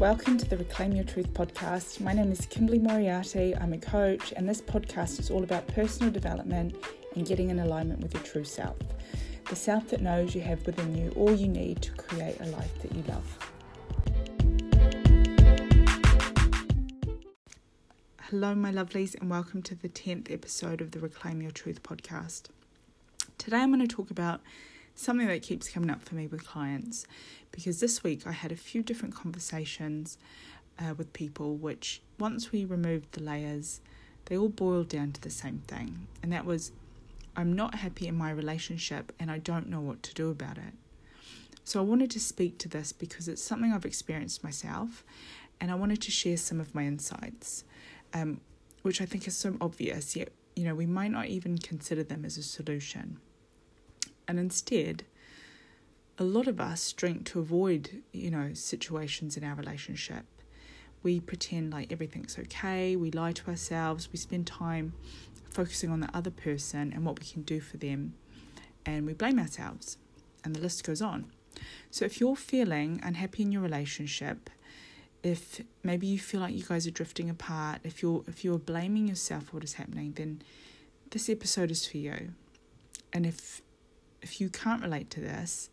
welcome to the Reclaim Your Truth podcast. My name is Kimberly Moriarty. I'm a coach, and this podcast is all about personal development and getting in alignment with your true self. The self that knows you have within you all you need to create a life that you love. Hello, my lovelies, and welcome to the 10th episode of the Reclaim Your Truth podcast. Today, I'm going to talk about something that keeps coming up for me with clients because this week I had a few different conversations uh, with people, which once we removed the layers, they all boiled down to the same thing, and that was I'm not happy in my relationship and I don't know what to do about it. So I wanted to speak to this because it's something I've experienced myself, and I wanted to share some of my insights, um, which I think is so obvious, yet you know we might not even consider them as a solution. And instead, a lot of us drink to avoid, you know, situations in our relationship. We pretend like everything's okay, we lie to ourselves, we spend time focusing on the other person and what we can do for them, and we blame ourselves. And the list goes on. So if you're feeling unhappy in your relationship, if maybe you feel like you guys are drifting apart, if you're if you're blaming yourself for what is happening, then this episode is for you. And if if you can't relate to this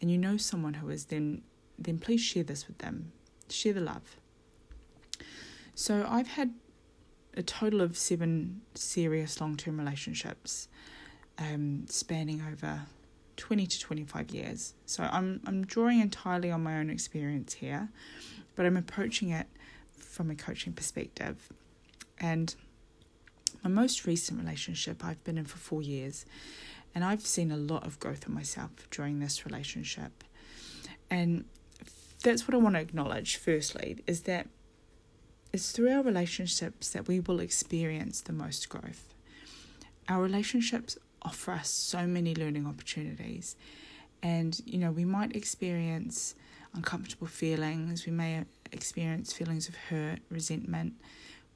and you know someone who is, then then please share this with them. Share the love. So I've had a total of seven serious long term relationships, um, spanning over twenty to twenty five years. So I'm I'm drawing entirely on my own experience here, but I'm approaching it from a coaching perspective. And my most recent relationship I've been in for four years, and I've seen a lot of growth in myself during this relationship. And that's what I want to acknowledge firstly is that it's through our relationships that we will experience the most growth. Our relationships offer us so many learning opportunities. And, you know, we might experience uncomfortable feelings, we may experience feelings of hurt, resentment,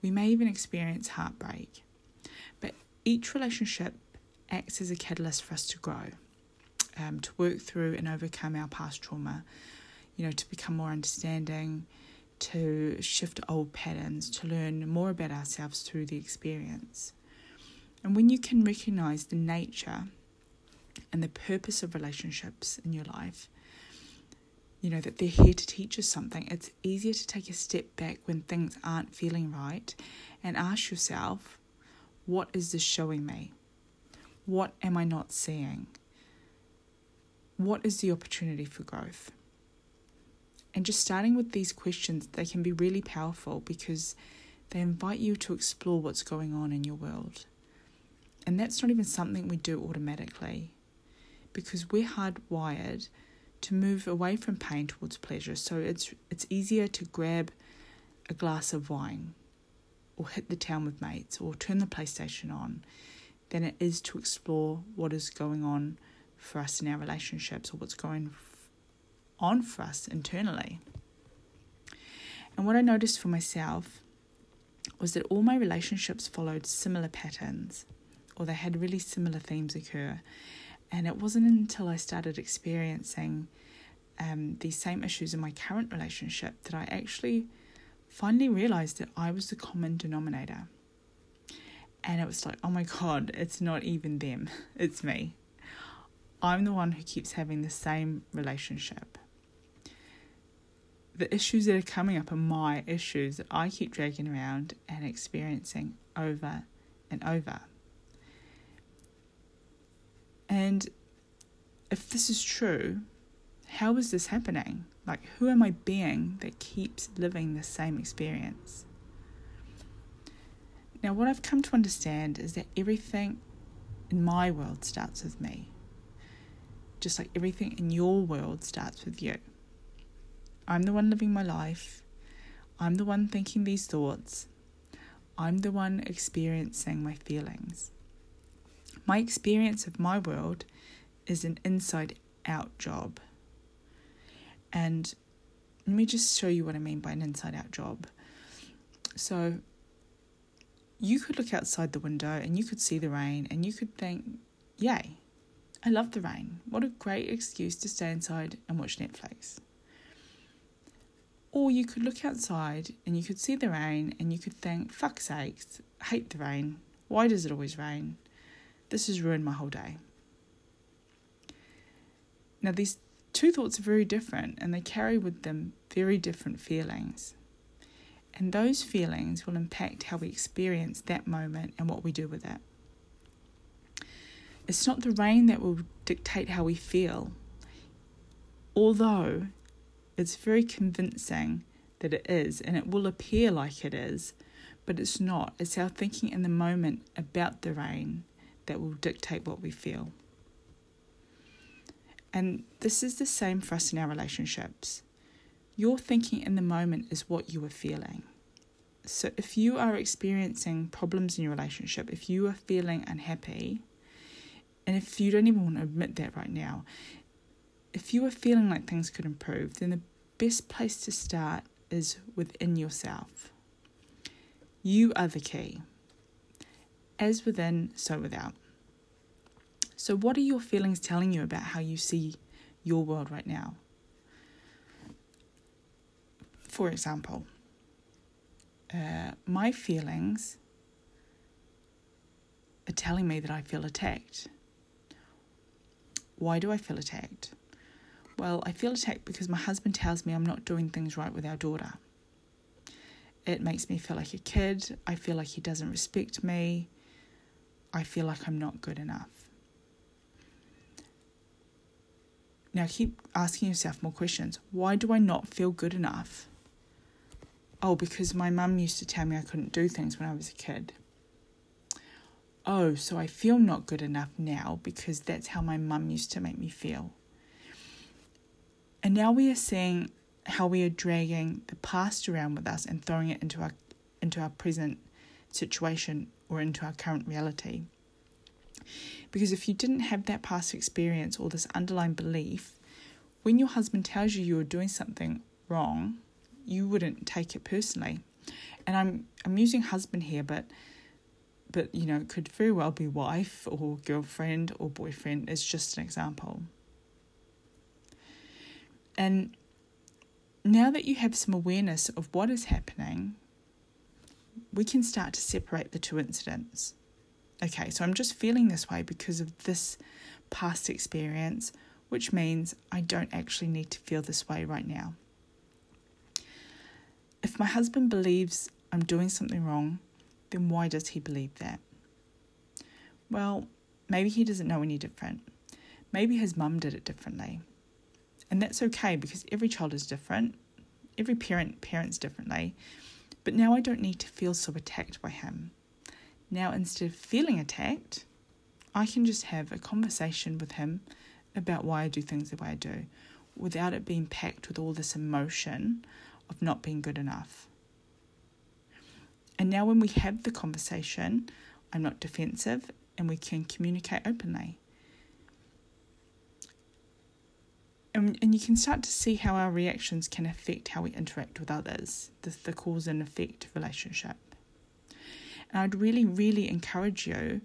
we may even experience heartbreak. But each relationship acts as a catalyst for us to grow, um, to work through and overcome our past trauma, you know, to become more understanding, to shift old patterns, to learn more about ourselves through the experience. And when you can recognize the nature and the purpose of relationships in your life, you know, that they're here to teach us something, it's easier to take a step back when things aren't feeling right and ask yourself, what is this showing me? What am I not seeing? What is the opportunity for growth? And just starting with these questions, they can be really powerful because they invite you to explore what's going on in your world. And that's not even something we do automatically because we're hardwired to move away from pain towards pleasure. So it's it's easier to grab a glass of wine or hit the town with mates or turn the PlayStation on than it is to explore what is going on for us in our relationships or what's going on for us internally. And what I noticed for myself was that all my relationships followed similar patterns or they had really similar themes occur. And it wasn't until I started experiencing um, these same issues in my current relationship that I actually finally realized that I was the common denominator. And it was like, oh my God, it's not even them, it's me. I'm the one who keeps having the same relationship. The issues that are coming up are my issues that I keep dragging around and experiencing over and over. And if this is true, how is this happening? Like, who am I being that keeps living the same experience? Now, what I've come to understand is that everything in my world starts with me, just like everything in your world starts with you. I'm the one living my life, I'm the one thinking these thoughts, I'm the one experiencing my feelings. My experience of my world is an inside out job. And let me just show you what I mean by an inside out job. So, you could look outside the window and you could see the rain and you could think, yay, I love the rain. What a great excuse to stay inside and watch Netflix. Or you could look outside and you could see the rain and you could think, fuck sakes, hate the rain. Why does it always rain? This has ruined my whole day. Now, these two thoughts are very different and they carry with them very different feelings. And those feelings will impact how we experience that moment and what we do with it. It's not the rain that will dictate how we feel, although it's very convincing that it is, and it will appear like it is, but it's not. It's our thinking in the moment about the rain that will dictate what we feel. And this is the same for us in our relationships. Your thinking in the moment is what you are feeling. So if you are experiencing problems in your relationship, if you are feeling unhappy, and if you don't even want to admit that right now, if you are feeling like things could improve, then the best place to start is within yourself. You are the key. As within, so without. So, what are your feelings telling you about how you see your world right now? For example, uh, my feelings are telling me that I feel attacked. Why do I feel attacked? Well, I feel attacked because my husband tells me I'm not doing things right with our daughter. It makes me feel like a kid. I feel like he doesn't respect me. I feel like I'm not good enough. Now keep asking yourself more questions. Why do I not feel good enough? Oh, because my mum used to tell me I couldn't do things when I was a kid. Oh, so I feel not good enough now because that's how my mum used to make me feel. And now we are seeing how we are dragging the past around with us and throwing it into our into our present situation or into our current reality. Because if you didn't have that past experience or this underlying belief, when your husband tells you you're doing something wrong, you wouldn't take it personally. And I'm I'm using husband here, but but you know, it could very well be wife or girlfriend or boyfriend is just an example. And now that you have some awareness of what is happening, we can start to separate the two incidents okay, so I'm just feeling this way because of this past experience, which means I don't actually need to feel this way right now. If my husband believes I'm doing something wrong, then why does he believe that? Well, maybe he doesn't know any different. Maybe his mum did it differently. And that's okay because every child is different. Every parent parents differently. But now I don't need to feel so attacked by him. Now, instead of feeling attacked, I can just have a conversation with him about why I do things the way I do without it being packed with all this emotion of not being good enough. And now, when we have the conversation, I'm not defensive and we can communicate openly. And, and you can start to see how our reactions can affect how we interact with others, the, the cause and effect relationship. And I'd really, really encourage you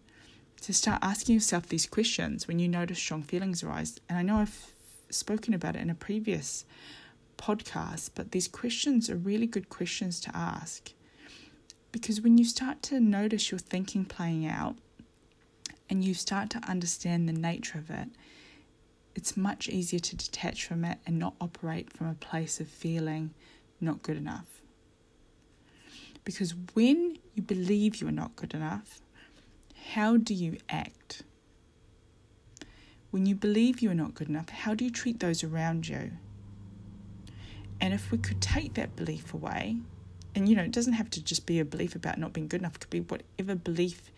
to start asking yourself these questions when you notice strong feelings arise. And I know I've spoken about it in a previous podcast, but these questions are really good questions to ask. Because when you start to notice your thinking playing out and you start to understand the nature of it, it's much easier to detach from it and not operate from a place of feeling not good enough. Because when you believe you are not good enough, how do you act? When you believe you are not good enough, how do you treat those around you? And if we could take that belief away, and you know, it doesn't have to just be a belief about not being good enough, it could be whatever belief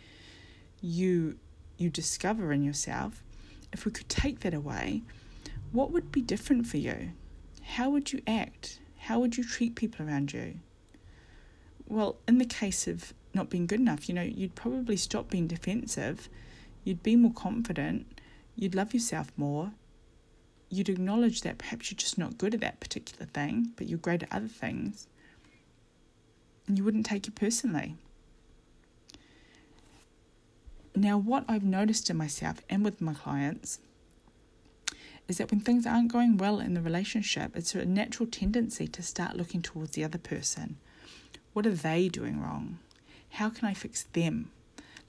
you you discover in yourself. If we could take that away, what would be different for you? How would you act? How would you treat people around you? well, in the case of not being good enough, you know, you'd probably stop being defensive, you'd be more confident, you'd love yourself more, you'd acknowledge that perhaps you're just not good at that particular thing, but you're great at other things, and you wouldn't take it personally. Now, what I've noticed in myself and with my clients is that when things aren't going well in the relationship, it's a natural tendency to start looking towards the other person. What are they doing wrong? How can I fix them?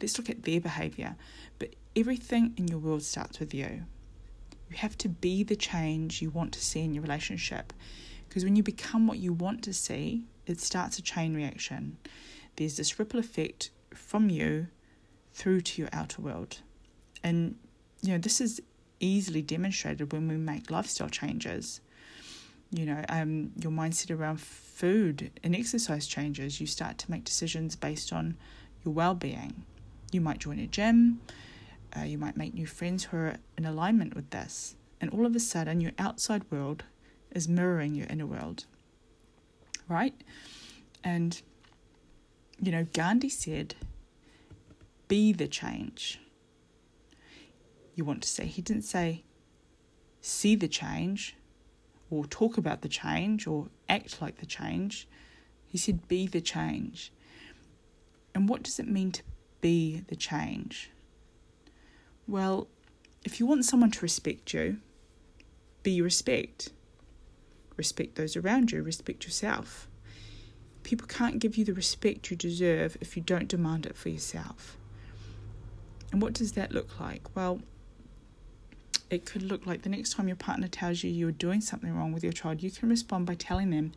Let's look at their behavior. But everything in your world starts with you. You have to be the change you want to see in your relationship. Because when you become what you want to see, it starts a chain reaction. There's this ripple effect from you through to your outer world. And, you know, this is easily demonstrated when we make lifestyle changes. You know, um, your mindset around food and exercise changes. You start to make decisions based on your well being. You might join a gym, uh, you might make new friends who are in alignment with this. And all of a sudden, your outside world is mirroring your inner world. Right? And, you know, Gandhi said, be the change. You want to say, he didn't say, see the change or talk about the change or act like the change. He said, be the change. And what does it mean to be the change? Well, if you want someone to respect you, be respect. Respect those around you, respect yourself. People can't give you the respect you deserve if you don't demand it for yourself. And what does that look like? Well, it could look like the next time your partner tells you you are doing something wrong with your child, you can respond by telling them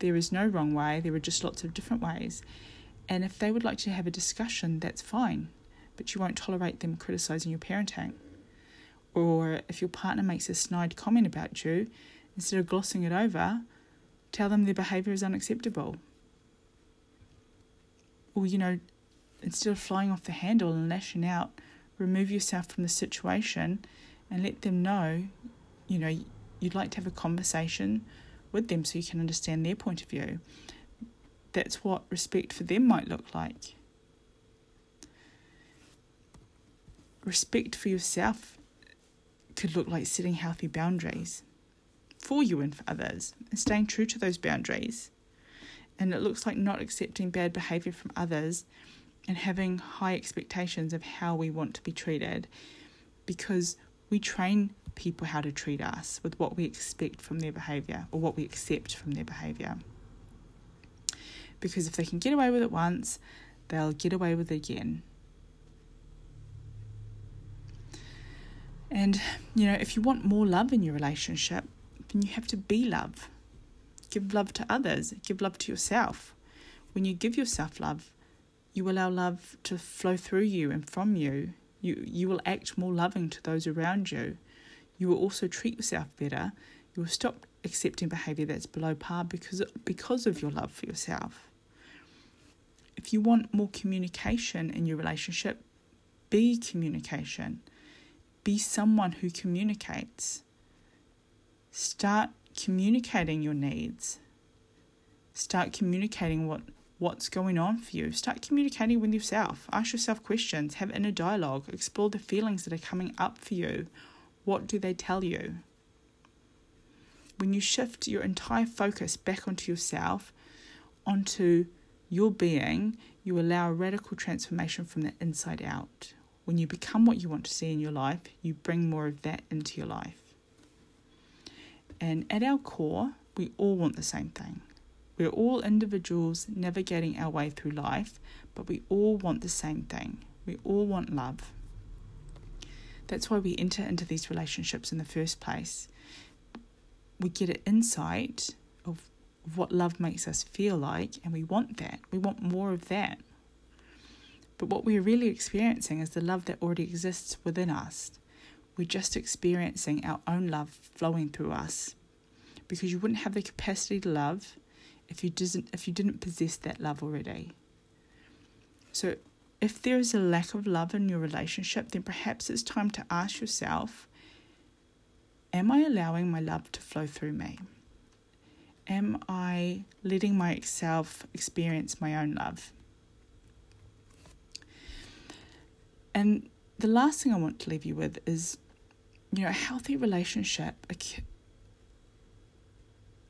there is no wrong way, there are just lots of different ways. And if they would like to have a discussion, that's fine but you won't tolerate them criticizing your parenting. Or if your partner makes a snide comment about you, instead of glossing it over, tell them their behavior is unacceptable. Or, you know, instead of flying off the handle and lashing out, remove yourself from the situation and let them know, you know, you'd like to have a conversation with them so you can understand their point of view. That's what respect for them might look like. Respect for yourself could look like setting healthy boundaries for you and for others and staying true to those boundaries. And it looks like not accepting bad behavior from others and having high expectations of how we want to be treated because we train people how to treat us with what we expect from their behavior or what we accept from their behavior. Because if they can get away with it once, they'll get away with it again. And, you know, if you want more love in your relationship, then you have to be love. Give love to others, give love to yourself. When you give yourself love, you allow love to flow through you and from you. You, you will act more loving to those around you. You will also treat yourself better. You will stop accepting behavior that's below par because, because of your love for yourself. If you want more communication in your relationship, be communication be someone who communicates. Start communicating your needs. Start communicating what, what's going on for you. Start communicating with yourself. Ask yourself questions. Have inner dialogue. Explore the feelings that are coming up for you. What do they tell you? When you shift your entire focus back onto yourself, onto your being, you allow a radical transformation from the inside out. When you become what you want to see in your life, you bring more of that into your life. And at our core, we all want the same thing. We're all individuals navigating our way through life, but we all want the same thing. We all want love. That's why we enter into these relationships in the first place. We get an insight of what love makes us feel like, and we want that. We want more of that. But what we're really experiencing is the love that already exists within us. We're just experiencing our own love flowing through us. Because you wouldn't have the capacity to love if you didn't if you didn't possess that love already. So if there is a lack of love in your relationship, then perhaps it's time to ask yourself Am I allowing my love to flow through me? Am I letting myself experience my own love? And the last thing I want to leave you with is, you know, a healthy relationship, a,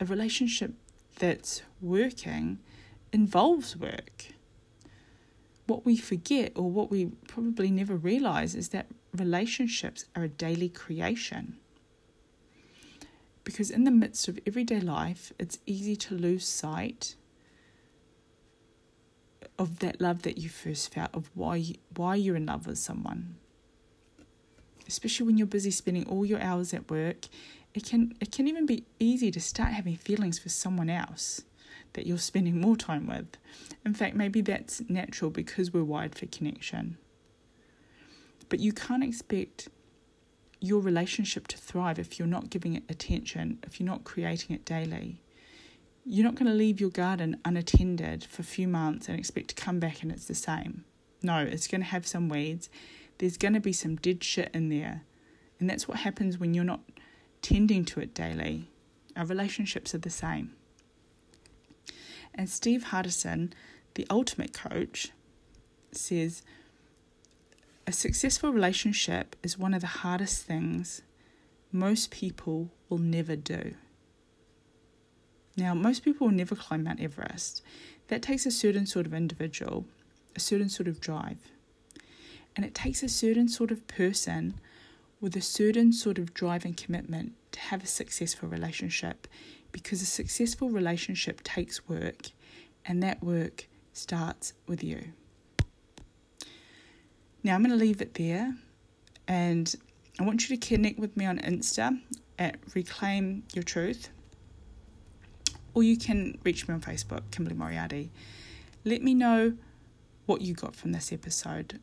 a relationship that's working involves work. What we forget, or what we probably never realize, is that relationships are a daily creation. because in the midst of everyday life, it's easy to lose sight of that love that you first felt, of why why you're in love with someone. Especially when you're busy spending all your hours at work, it can it can even be easy to start having feelings for someone else that you're spending more time with. In fact, maybe that's natural because we're wired for connection. But you can't expect your relationship to thrive if you're not giving it attention, if you're not creating it daily. You're not going to leave your garden unattended for a few months and expect to come back and it's the same. No, it's going to have some weeds. There's going to be some dead shit in there. And that's what happens when you're not tending to it daily. Our relationships are the same. And Steve Hardison, the ultimate coach, says a successful relationship is one of the hardest things most people will never do. Now, most people will never climb Mount Everest. That takes a certain sort of individual, a certain sort of drive. And it takes a certain sort of person with a certain sort of drive and commitment to have a successful relationship because a successful relationship takes work and that work starts with you. Now, I'm going to leave it there and I want you to connect with me on Insta at Reclaim Your Truth or you can reach me on Facebook, Kimberly Moriarty. Let me know what you got from this episode.